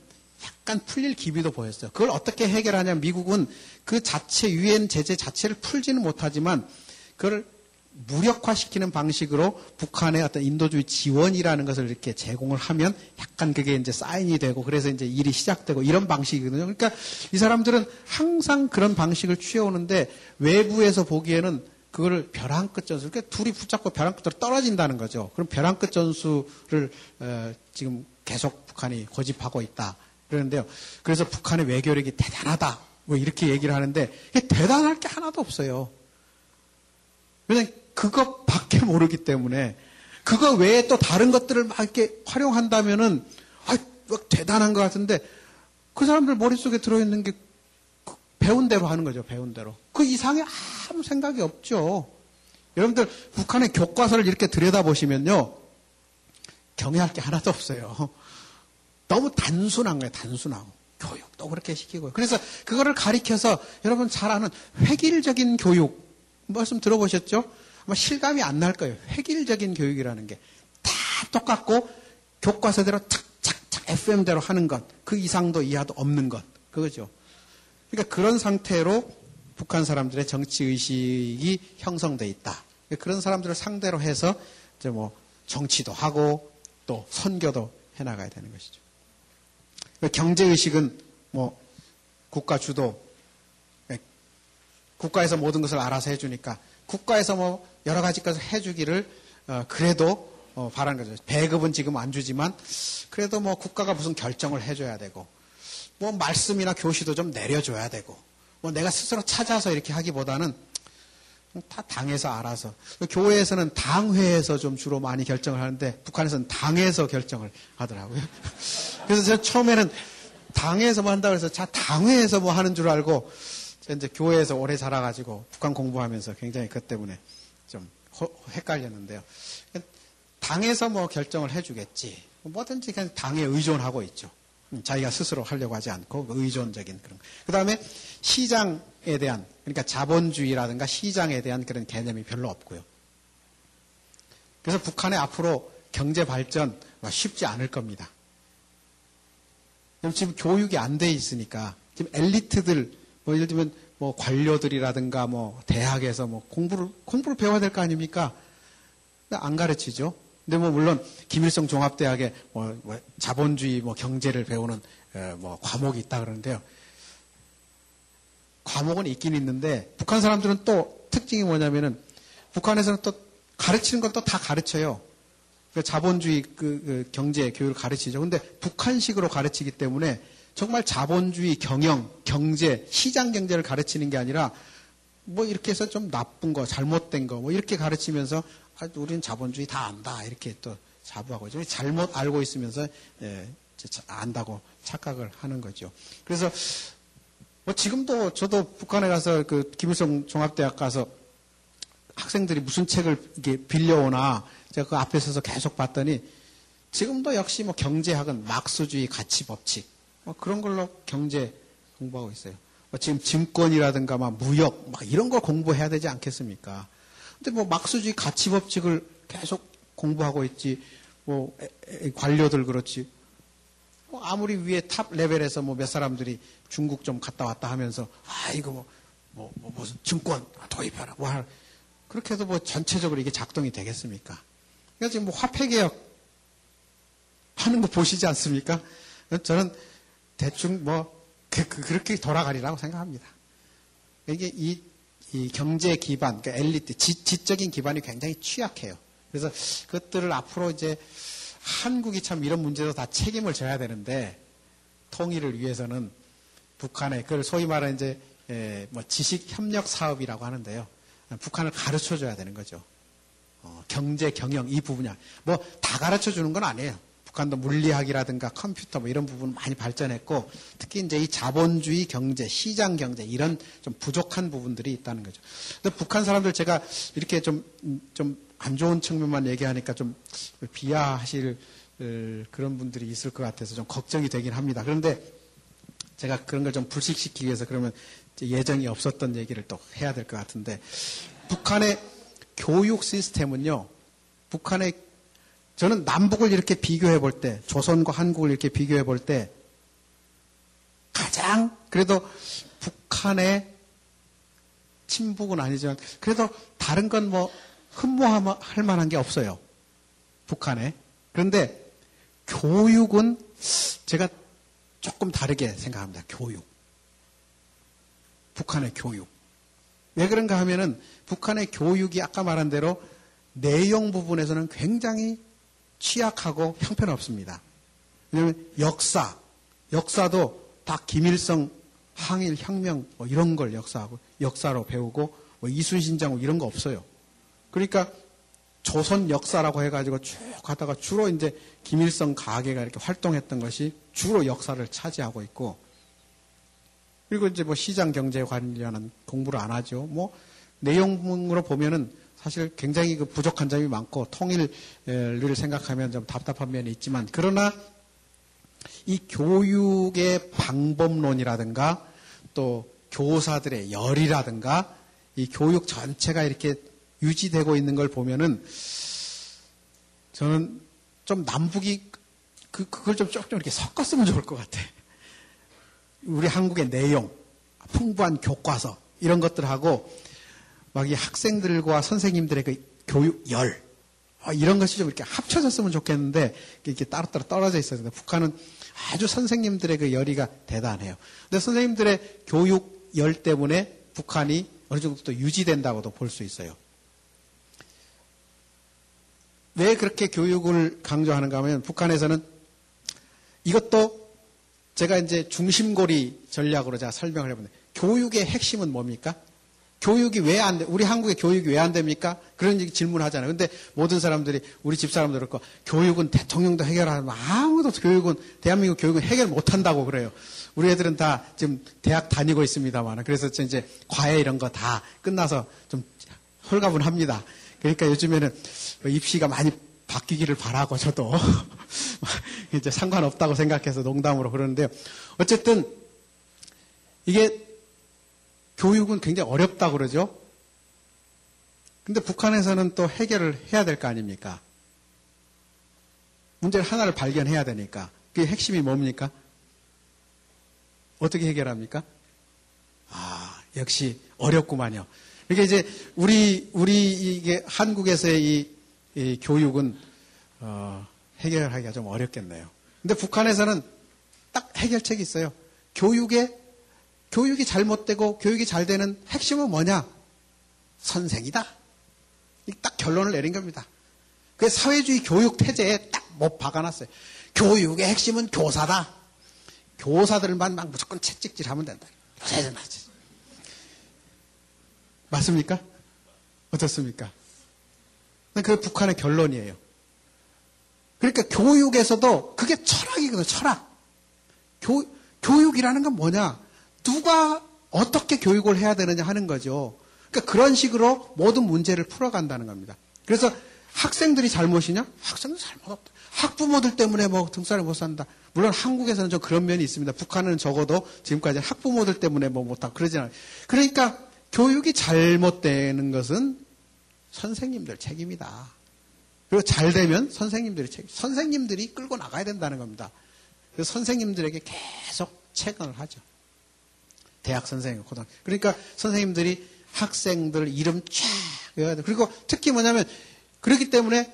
약간 풀릴 기미도 보였어요. 그걸 어떻게 해결하냐 미국은 그 자체 유엔 제재 자체를 풀지는 못하지만 그걸 무력화시키는 방식으로 북한의 어떤 인도주의 지원이라는 것을 이렇게 제공을 하면 약간 그게 이제 사인이 되고 그래서 이제 일이 시작되고 이런 방식이거든요. 그러니까 이 사람들은 항상 그런 방식을 취해오는데 외부에서 보기에는 그거를 벼랑 끝 전술, 그러니까 둘이 붙잡고 벼랑 끝으로 떨어진다는 거죠. 그럼 벼랑 끝 전술을 어, 지금 계속 북한이 고집하고 있다. 그러는데요. 그래서 북한의 외교력이 대단하다. 뭐 이렇게 얘기를 하는데 대단할 게 하나도 없어요. 왜냐면 그것밖에 모르기 때문에 그거 외에 또 다른 것들을 막 이렇게 활용한다면은 아, 대단한 것 같은데 그 사람들 머릿속에 들어있는 게그 배운 대로 하는 거죠. 배운 대로. 그 이상에 아무 생각이 없죠. 여러분들 북한의 교과서를 이렇게 들여다보시면요. 경외할 게 하나도 없어요. 너무 단순한 거예요. 단순하고. 교육도 그렇게 시키고요. 그래서 그거를 가리켜서 여러분 잘 아는 획일적인 교육 말씀 들어보셨죠? 아마 실감이 안 날 거예요. 획일적인 교육이라는 게 다 똑같고 교과서대로 착착착 FM대로 하는 것. 그 이상도 이하도 없는 것. 그거죠. 그러니까 그런 상태로 북한 사람들의 정치 의식이 형성돼 있다. 그러니까 그런 사람들을 상대로 해서 이제 뭐 정치도 하고 또 선교도 해나가야 되는 것이죠. 그러니까 경제 의식은 뭐 국가 주도 국가에서 모든 것을 알아서 해주니까 국가에서 뭐 여러 가지 것을 해주기를 어, 그래도 어, 바라는 거죠. 배급은 지금 안 주지만 그래도 뭐 국가가 무슨 결정을 해줘야 되고 뭐 말씀이나 교시도 좀 내려줘야 되고 뭐 내가 스스로 찾아서 이렇게 하기보다는 다 당에서 알아서 교회에서는 당회에서 좀 주로 많이 결정을 하는데 북한에서는 당에서 결정을 하더라고요. 그래서 제가 처음에는 당에서 뭐 한다고 해서 자 당회에서 뭐 하는 줄 알고 이제 교회에서 오래 자라가지고 북한 공부하면서 굉장히 그 때문에 좀 헷갈렸는데요. 당에서 뭐 결정을 해주겠지. 뭐든지 그냥 당에 의존하고 있죠. 음, 자기가 스스로 하려고 하지 않고 그 의존적인 그런. 그 다음에 시장에 대한 그러니까 자본주의라든가 시장에 대한 그런 개념이 별로 없고요. 그래서 북한의 앞으로 경제 발전 쉽지 않을 겁니다. 지금 교육이 안 돼 있으니까 지금 엘리트들 뭐 예를 들면 뭐 관료들이라든가 뭐 대학에서 뭐 공부를 공부를 배워야 될 거 아닙니까? 안 가르치죠. 근데 뭐 물론 김일성 종합대학에 뭐, 뭐 자본주의 뭐 경제를 배우는 어, 뭐 과목이 있다 그러는데요. 과목은 있긴 있는데 북한 사람들은 또 특징이 뭐냐면은 북한에서는 또 가르치는 건또다 가르쳐요. 그 자본주의 그, 그 경제 교육을 가르치죠. 근데 북한식으로 가르치기 때문에 정말 자본주의 경영, 경제, 시장 경제를 가르치는 게 아니라 뭐 이렇게 해서 좀 나쁜 거, 잘못된 거, 뭐 이렇게 가르치면서 아, 우리는 자본주의 다 안다. 이렇게 또 자부하고 있죠. 잘못 알고 있으면서 예, 안다고 착각을 하는 거죠. 그래서 뭐 지금도 저도 북한에 가서 그 김일성 종합대학 가서 학생들이 무슨 책을 이게 빌려오나 제가 그 앞에 서서 계속 봤더니 지금도 역시 뭐 경제학은 막수주의 가치 법칙 뭐 그런 걸로 경제 공부하고 있어요. 뭐 지금 증권이라든가 막 무역 막 이런 걸 공부해야 되지 않겠습니까? 근데 뭐 막수주의 가치 법칙을 계속 공부하고 있지. 뭐 관료들 그렇지. 뭐 아무리 위에 top level에서 뭐 몇 사람들이 중국 좀 갔다 왔다 하면서 아 이거 뭐, 뭐, 뭐 무슨 증권 도입하라 뭐 할. 그렇게 해서 뭐 전체적으로 이게 작동이 되겠습니까? 그러니까 지금 뭐 화폐 개혁 하는 거 보시지 않습니까? 저는 대충 뭐 그, 그, 그렇게 돌아가리라고 생각합니다. 이게 이, 이 경제 기반, 그러니까 엘리트, 지, 지적인 기반이 굉장히 취약해요. 그래서 그것들을 앞으로 이제 한국이 참 이런 문제도 다 책임을 져야 되는데 통일을 위해서는 북한의 그걸 소위 말하는 이제 에, 뭐 지식 협력 사업이라고 하는데요. 북한을 가르쳐 줘야 되는 거죠. 어, 경제 경영 이 부분이야. 뭐 다 가르쳐 주는 건 아니에요. 북한도 물리학이라든가 컴퓨터 뭐 이런 부분 많이 발전했고 특히 이제 이 자본주의 경제, 시장 경제 이런 좀 부족한 부분들이 있다는 거죠. 근데 북한 사람들 제가 이렇게 좀좀 안 좋은 측면만 얘기하니까 좀 비하하실 그런 분들이 있을 것 같아서 좀 걱정이 되긴 합니다. 그런데 제가 그런 걸 좀 불식시키기 위해서 그러면 예정이 없었던 얘기를 또 해야 될 것 같은데 북한의 교육 시스템은요. 북한의 저는 남북을 이렇게 비교해 볼 때, 조선과 한국을 이렇게 비교해 볼 때, 가장 그래도 북한의 친북은 아니지만, 그래도 다른 건 뭐 흠모할 만한 게 없어요. 북한에. 그런데 교육은 제가 조금 다르게 생각합니다. 교육. 북한의 교육. 왜 그런가 하면은 북한의 교육이 아까 말한 대로 내용 부분에서는 굉장히 취약하고 형편없습니다. 왜냐하면 역사, 역사도 다 김일성 항일 혁명 뭐 이런 걸 역사하고 역사로 배우고 뭐 이순신장 이런 거 없어요. 그러니까 조선 역사라고 해가지고 쭉 가다가 주로 이제 김일성 가계가 이렇게 활동했던 것이 주로 역사를 차지하고 있고 그리고 이제 뭐 시장 경제 관련한 공부를 안 하죠. 뭐 내용으로 보면은 사실 굉장히 그 부족한 점이 많고 통일을 생각하면 좀 답답한 면이 있지만 그러나 이 교육의 방법론이라든가 또 교사들의 열이라든가 이 교육 전체가 이렇게 유지되고 있는 걸 보면은 저는 좀 남북이 그, 그걸 좀 조금 이렇게 섞었으면 좋을 것 같아. 우리 한국의 내용, 풍부한 교과서, 이런 것들하고 막 이 학생들과 선생님들의 그 교육 열 아, 이런 것이 좀 이렇게 합쳐졌으면 좋겠는데 이렇게 따로따로 떨어져 있어요. 북한은 아주 선생님들의 그 열의가 대단해요. 근데 선생님들의 교육 열 때문에 북한이 어느 정도 또 유지된다고도 볼 수 있어요. 왜 그렇게 교육을 강조하는가 하면 북한에서는 이것도 제가 이제 중심고리 전략으로 제가 설명을 해보는데 교육의 핵심은 뭡니까? 교육이 왜 안 돼? 우리 한국의 교육이 왜 안 됩니까? 그런 질문 을 하잖아요. 근데 모든 사람들이, 우리 집 사람들 그렇고, 교육은 대통령도 해결하면 아무도 교육은, 대한민국 교육은 해결 못 한다고 그래요. 우리 애들은 다 지금 대학 다니고 있습니다만. 그래서 이제 과외 이런 거 다 끝나서 좀 홀가분합니다. 그러니까 요즘에는 입시가 많이 바뀌기를 바라고 저도 이제 상관없다고 생각해서 농담으로 그러는데요. 어쨌든 이게 교육은 굉장히 어렵다고 그러죠. 근데 북한에서는 또 해결을 해야 될 거 아닙니까? 문제를 하나를 발견해야 되니까. 그게 핵심이 뭡니까? 어떻게 해결합니까? 아, 역시 어렵구만요. 이게 이제 우리, 우리 이게 한국에서의 이, 이 교육은, 어, 해결하기가 좀 어렵겠네요. 근데 북한에서는 딱 해결책이 있어요. 교육의 교육이 잘못되고 교육이 잘 되는 핵심은 뭐냐? 선생이다. 딱 결론을 내린 겁니다. 그 사회주의 교육 태제에 딱 못 박아놨어요. 교육의 핵심은 교사다. 교사들만 막 무조건 채찍질 하면 된다. 교사들 맞지. 맞습니까? 어떻습니까? 그 북한의 결론이에요. 그러니까 교육에서도 그게 철학이거든요, 철학. 교, 교육이라는 건 뭐냐? 누가 어떻게 교육을 해야 되느냐 하는 거죠. 그러니까 그런 식으로 모든 문제를 풀어간다는 겁니다. 그래서 학생들이 잘못이냐? 학생들 잘못 없다. 학부모들 때문에 뭐 등산을 못 산다. 물론 한국에서는 좀 그런 면이 있습니다. 북한은 적어도 지금까지 학부모들 때문에 뭐 못하고 그러지 않아요. 그러니까 교육이 잘못되는 것은 선생님들 책임이다. 그리고 잘 되면 선생님들이 책, 선생님들이 끌고 나가야 된다는 겁니다. 그래서 선생님들에게 계속 체감을 하죠. 대학 선생님, 고등 그러니까 선생님들이 학생들 이름 쫙 외워야 돼. 그리고 특히 뭐냐면 그렇기 때문에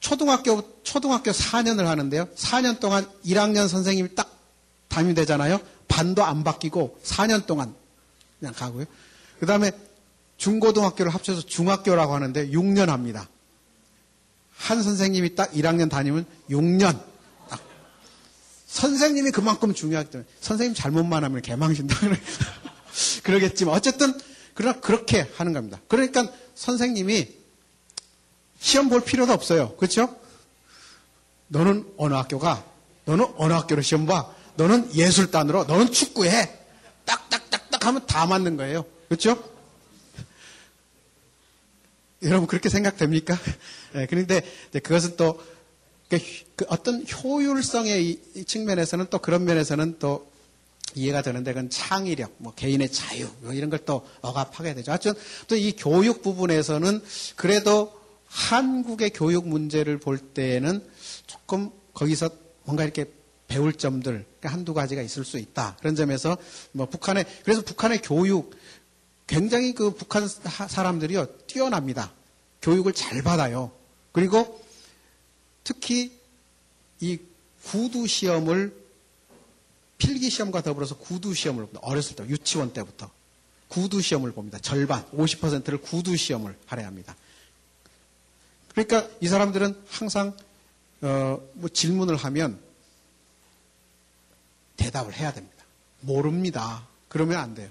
초등학교 초등학교 4년을 하는데요. 4년 동안 1학년 선생님이 딱 담임되잖아요. 반도 안 바뀌고 4년 동안 그냥 가고요. 그 다음에 중고등학교를 합쳐서 중학교라고 하는데 6년 합니다. 한 선생님이 딱 1학년 다니면 6년. 딱. 선생님이 그만큼 중요하기 때문에 선생님 잘못만 하면 개망신다. 그러겠지만 어쨌든 그러나 그렇게 하는 겁니다. 그러니까 선생님이 시험 볼 필요도 없어요. 그렇죠? 너는 어느 학교 가? 너는 어느 학교로 시험 봐? 너는 예술단으로? 너는 축구해? 딱딱딱딱 하면 다 맞는 거예요. 그렇죠? 여러분 그렇게 생각됩니까? 네, 그런데 그것은 또 그 어떤 효율성의 측면에서는 또 그런 면에서는 또 이해가 되는데 그건 창의력, 뭐 개인의 자유 뭐 이런 걸 또 억압하게 되죠. 하여튼 또 이 교육 부분에서는 그래도 한국의 교육 문제를 볼 때는 조금 거기서 뭔가 이렇게 배울 점들 그러니까 한두 가지가 있을 수 있다. 그런 점에서 뭐 북한의 그래서 북한의 교육 굉장히 그 북한 사람들이요 뛰어납니다. 교육을 잘 받아요. 그리고 특히 이 구두 시험을 필기 시험과 더불어서 구두 시험을 봅니다. 어렸을 때 유치원 때부터 구두 시험을 봅니다. 절반 50%를 구두 시험을 하려 합니다. 그러니까 이 사람들은 항상 어, 뭐 질문을 하면 대답을 해야 됩니다. 모릅니다. 그러면 안 돼요.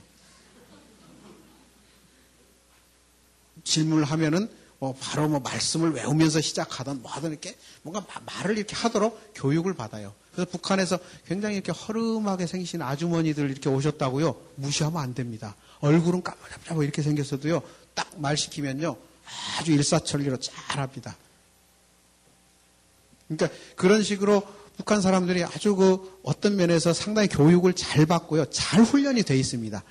질문을 하면은 뭐 바로 뭐 말씀을 외우면서 시작하던 뭐 하든 이렇게 뭔가 말을 이렇게 하도록 교육을 받아요. 그래서 북한에서 굉장히 이렇게 허름하게 생기신 아주머니들 이렇게 오셨다고요. 무시하면 안 됩니다. 얼굴은 까무잡잡 이렇게 생겼어도요. 딱 말 시키면요. 아주 일사천리로 잘 합니다. 그러니까 그런 식으로 북한 사람들이 아주 그 어떤 면에서 상당히 교육을 잘 받고요. 잘 훈련이 돼 있습니다.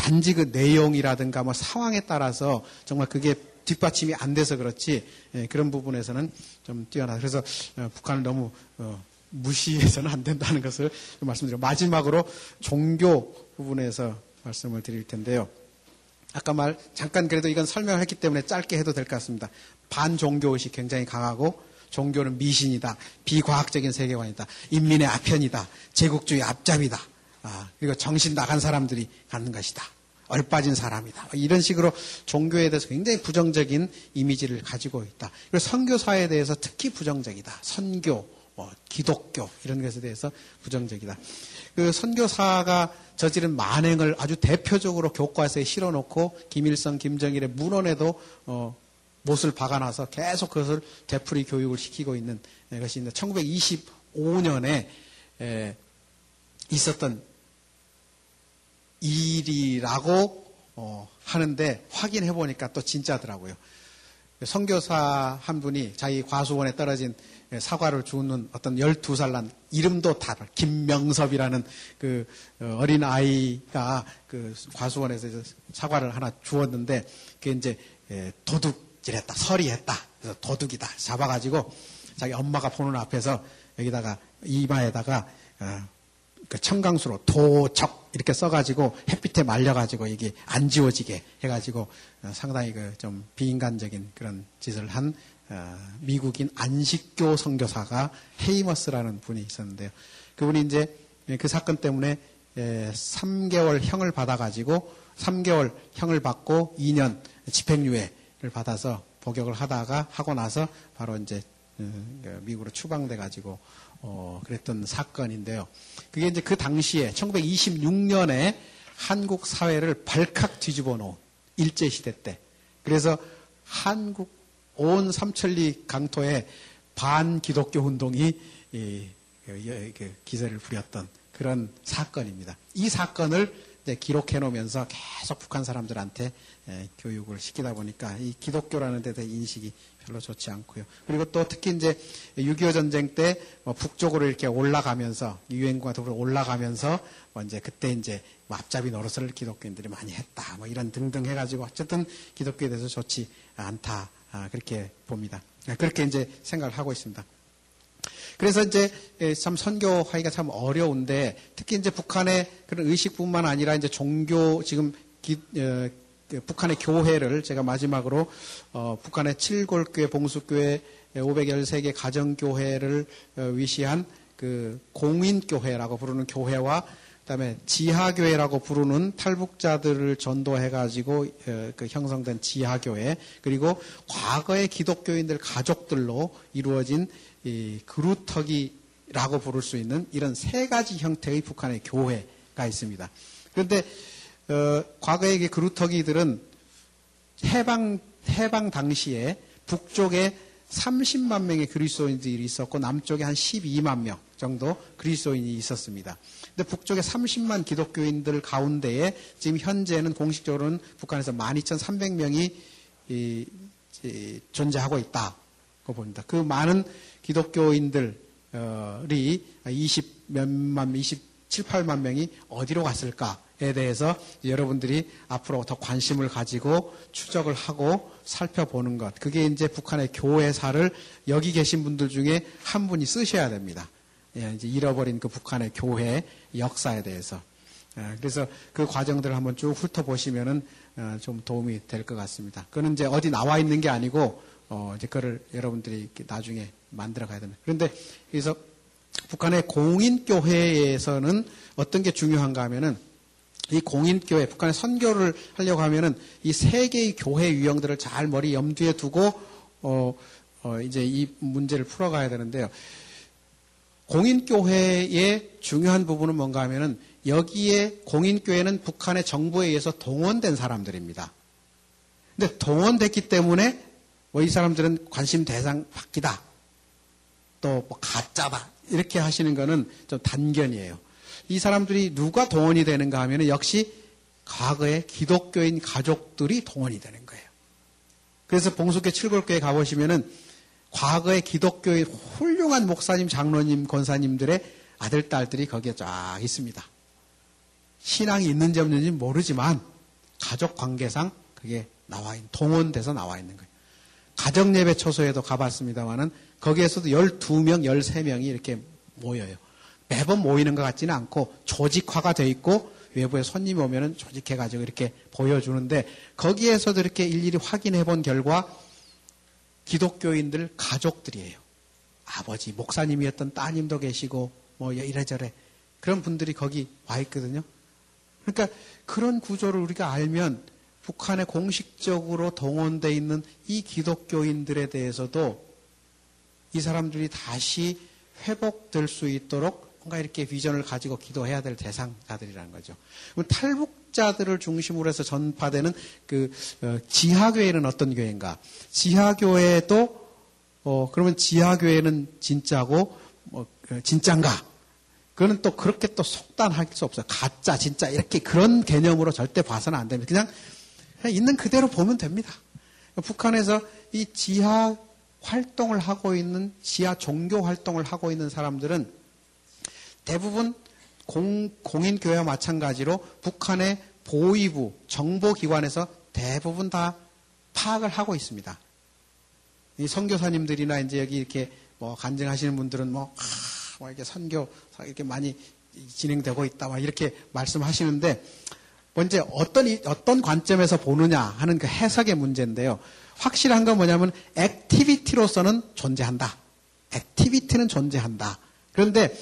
단지 그 내용이라든가 뭐 상황에 따라서 정말 그게 뒷받침이 안 돼서 그렇지 예, 그런 부분에서는 좀 뛰어나. 그래서 어, 북한을 너무 어, 무시해서는 안 된다는 것을 말씀드리고 마지막으로 종교 부분에서 말씀을 드릴 텐데요. 아까 말 잠깐 그래도 이건 설명을 했기 때문에 짧게 해도 될 것 같습니다. 반종교 의식 굉장히 강하고 종교는 미신이다. 비과학적인 세계관이다. 인민의 아편이다. 제국주의 앞잡이다. 아, 그리고 정신 나간 사람들이 갖는 것이다. 얼빠진 사람이다. 이런 식으로 종교에 대해서 굉장히 부정적인 이미지를 가지고 있다. 그리고 선교사에 대해서 특히 부정적이다. 선교, 뭐 기독교 이런 것에 대해서 부정적이다. 그 선교사가 저지른 만행을 아주 대표적으로 교과서에 실어놓고 김일성, 김정일의 문헌에도 어, 못을 박아놔서 계속 그것을 되풀이 교육을 시키고 있는 것이 있는데 1925년에 에, 있었던 일이라고 어, 하는데 확인해 보니까 또 진짜더라고요. 선교사 한 분이 자기 과수원에 떨어진 사과를 주는 어떤 12살 난 이름도 다른 김명섭이라는 그 어, 어린 아이가 그 과수원에서 사과를 하나 주었는데 그게 이제 도둑질했다, 서리했다. 그래서 도둑이다. 잡아가지고 자기 엄마가 보는 앞에서 여기다가 이마에다가 어, 그 청강수로 도적 이렇게 써가지고 햇빛에 말려가지고 이게 안 지워지게 해가지고 어, 상당히 그 좀 비인간적인 그런 짓을 한 어, 미국인 안식교 선교사가 헤이머스라는 분이 있었는데요. 그분이 이제 그 사건 때문에 3개월 형을 받아가지고 3개월 형을 받고 2년 집행유예를 받아서 복역을 하다가 하고 나서 바로 이제 그 미국으로 추방돼 가지고 어, 그랬던 사건인데요. 그게 이제 그 당시에 1926년에 한국 사회를 발칵 뒤집어 놓은 일제 시대 때. 그래서 한국 온 삼천리 강토에 반기독교 운동이 이, 그, 그 기세를 부렸던 그런 사건입니다. 이 사건을 기록해 놓으면서 계속 북한 사람들한테 교육을 시키다 보니까 이 기독교라는 데대 인식이 별로 좋지 않고요. 그리고 또 특히 이제 6.25 전쟁 때 뭐 북쪽으로 이렇게 올라가면서 유엔과 더불어 올라가면서 뭐 이제 그때 이제 뭐 앞잡이 노릇을 기독교인들이 많이 했다. 뭐 이런 등등 해가지고 어쨌든 기독교에 대해서 좋지 않다. 아, 그렇게 봅니다. 아, 그렇게 이제 생각을 하고 있습니다. 그래서 이제 예, 참 선교하기가 참 어려운데 특히 이제 북한의 그런 의식뿐만 아니라 이제 종교 지금 기, 어, 그 북한의 교회를 제가 마지막으로 어, 북한의 칠골교회 봉수교회 513개 가정교회를 어, 위시한 그 공인교회라고 부르는 교회와 그다음에 지하교회라고 부르는 탈북자들을 전도해가지고 어, 그 형성된 지하교회 그리고 과거의 기독교인들 가족들로 이루어진 이 그루터기라고 부를 수 있는 이런 세 가지 형태의 북한의 교회가 있습니다. 그런데 어, 과거의 그루터기들은 해방 해방 당시에 북쪽에 30만 명의 그리스도인들이 있었고 남쪽에 한 12만 명 정도 그리스도인이 있었습니다. 근데 북쪽에 30만 기독교인들 가운데에 지금 현재는 공식적으로는 북한에서 12,300명이 이, 이, 존재하고 있다고 봅니다. 그 많은 기독교인들이 20 몇만, 27, 8만 명이 어디로 갔을까에 대해서 여러분들이 앞으로 더 관심을 가지고 추적을 하고 살펴보는 것. 그게 이제 북한의 교회사를 여기 계신 분들 중에 한 분이 쓰셔야 됩니다. 예, 이제 잃어버린 그 북한의 교회 역사에 대해서. 예, 그래서 그 과정들을 한번 쭉 훑어보시면은 어, 좀 도움이 될 것 같습니다. 그거는 이제 어디 나와 있는 게 아니고 어, 이제 그걸 여러분들이 나중에 만들어 가야 됩니다. 그런데 그래서 북한의 공인교회에서는 어떤 게 중요한가 하면은 이 공인교회, 북한의 선교를 하려고 하면은 이 세 개의 교회 유형들을 잘 머리 염두에 두고 어, 어, 이제 이 문제를 풀어가야 되는데요. 공인교회의 중요한 부분은 뭔가 하면은 여기에 공인교회는 북한의 정부에 의해서 동원된 사람들입니다. 근데 동원됐기 때문에 뭐 이 사람들은 관심 대상 밖이다. 또 뭐 가짜다. 이렇게 하시는 거는 좀 단견이에요. 이 사람들이 누가 동원이 되는가 하면 역시 과거의 기독교인 가족들이 동원이 되는 거예요. 그래서 봉숙회 칠골교에 가보시면은 과거의 기독교의 훌륭한 목사님, 장로님, 권사님들의 아들, 딸들이 거기에 쫙 있습니다. 신앙이 있는지 없는지 모르지만 가족 관계상 그게 나와 있는, 동원돼서 나와 있는 거예요. 가정예배 초소에도 가봤습니다만은 거기에서도 12명, 13명이 이렇게 모여요. 매번 모이는 것 같지는 않고 조직화가 돼 있고 외부에 손님이 오면은 조직해가지고 이렇게 보여주는데 거기에서도 이렇게 일일이 확인해 본 결과 기독교인들 가족들이에요. 아버지, 목사님이었던 따님도 계시고, 뭐 이래저래. 그런 분들이 거기 와 있거든요. 그러니까 그런 구조를 우리가 알면 북한에 공식적으로 동원되어 있는 이 기독교인들에 대해서도 이 사람들이 다시 회복될 수 있도록 뭔가 이렇게 비전을 가지고 기도해야 될 대상자들이라는 거죠. 탈북자들을 중심으로 해서 전파되는 그 어, 지하교회는 어떤 교회인가? 지하교회도 어 그러면 지하교회는 진짜고 뭐그 진짠가? 그거는 또 그렇게 또 속단할 수 없어요. 가짜, 진짜 이렇게 그런 개념으로 절대 봐서는 안 됩니다. 그냥, 그냥 있는 그대로 보면 됩니다. 북한에서 이 지하 활동을 하고 있는 지하 종교 활동을 하고 있는 사람들은 대부분 공, 공인교회와 마찬가지로 북한의 보위부, 정보기관에서 대부분 다 파악을 하고 있습니다. 이 선교사님들이나 이제 여기 이렇게 뭐 간증하시는 분들은 뭐, 아, 뭐 이렇게 선교 이렇게 많이 진행되고 있다, 막 이렇게 말씀하시는데 먼저 어떤 어떤 관점에서 보느냐 하는 그 해석의 문제인데요. 확실한 건 뭐냐면 activity로서는 존재한다. activity는 존재한다. 그런데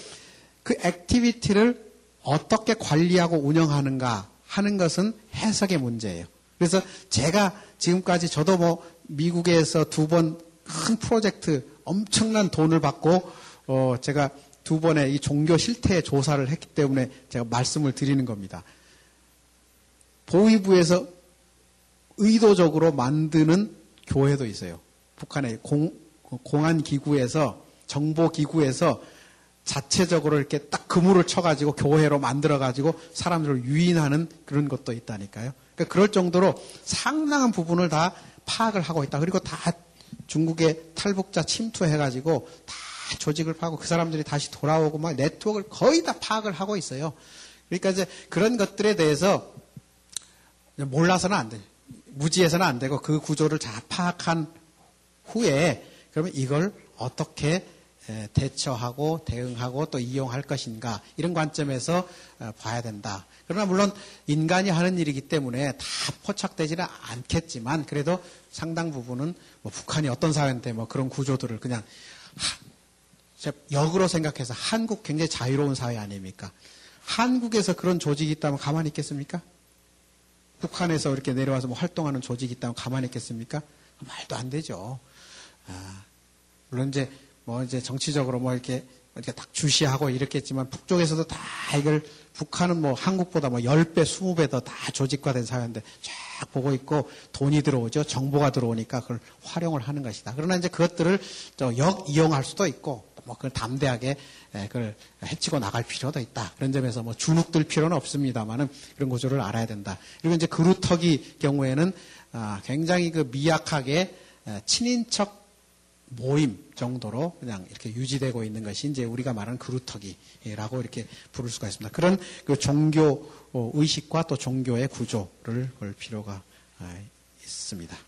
그 activity를 어떻게 관리하고 운영하는가 하는 것은 해석의 문제예요. 그래서 제가 지금까지 저도 뭐 미국에서 두 번 큰 프로젝트 엄청난 돈을 받고 어 제가 두 번의 이 종교 실태 조사를 했기 때문에 제가 말씀을 드리는 겁니다. 보위부에서 의도적으로 만드는 교회도 있어요. 북한의 공, 공안 기구에서 정보 기구에서 자체적으로 이렇게 딱 그물을 쳐가지고 교회로 만들어가지고 사람들을 유인하는 그런 것도 있다니까요. 그러니까 그럴 정도로 상당한 부분을 다 파악을 하고 있다. 그리고 다 중국의 탈북자 침투해가지고 다 조직을 파고 그 사람들이 다시 돌아오고 막 네트워크를 거의 다 파악을 하고 있어요. 그러니까 이제 그런 것들에 대해서 몰라서는 안 돼. 무지해서는 안 되고 그 구조를 잘 파악한 후에 그러면 이걸 어떻게 대처하고 대응하고 또 이용할 것인가 이런 관점에서 어, 봐야 된다. 그러나 물론 인간이 하는 일이기 때문에 다 포착되지는 않겠지만 그래도 상당 부분은 뭐 북한이 어떤 사회인데 뭐 그런 구조들을 그냥 역으로 생각해서 한국 굉장히 자유로운 사회 아닙니까? 한국에서 그런 조직이 있다면 가만히 있겠습니까? 북한에서 이렇게 내려와서 뭐 활동하는 조직이 있다면 가만히 있겠습니까? 말도 안 되죠. 아, 물론 이제 뭐 이제 정치적으로 뭐 이렇게 이렇게 딱 주시하고 이렇겠지만 북쪽에서도 다 이걸 북한은 뭐 한국보다 뭐 10배, 20배 더 다 조직화된 사회인데 쫙 보고 있고 돈이 들어오죠. 정보가 들어오니까 그걸 활용을 하는 것이다. 그러나 이제 그것들을 역 이용할 수도 있고 뭐 그걸 담대하게 그걸 해치고 나갈 필요도 있다. 그런 점에서 뭐 주눅들 필요는 없습니다만은 그런 구조를 알아야 된다. 그리고 이제 그루터기 경우에는 아, 굉장히 그 미약하게 친인척 모임 정도로 그냥 이렇게 유지되고 있는 것이 이제 우리가 말하는 그루터기라고 이렇게 부를 수가 있습니다. 그런 그 종교 어, 의식과 또 종교의 구조를 볼 필요가 아, 있습니다.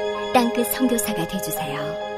땅끝 성교사가 되주세요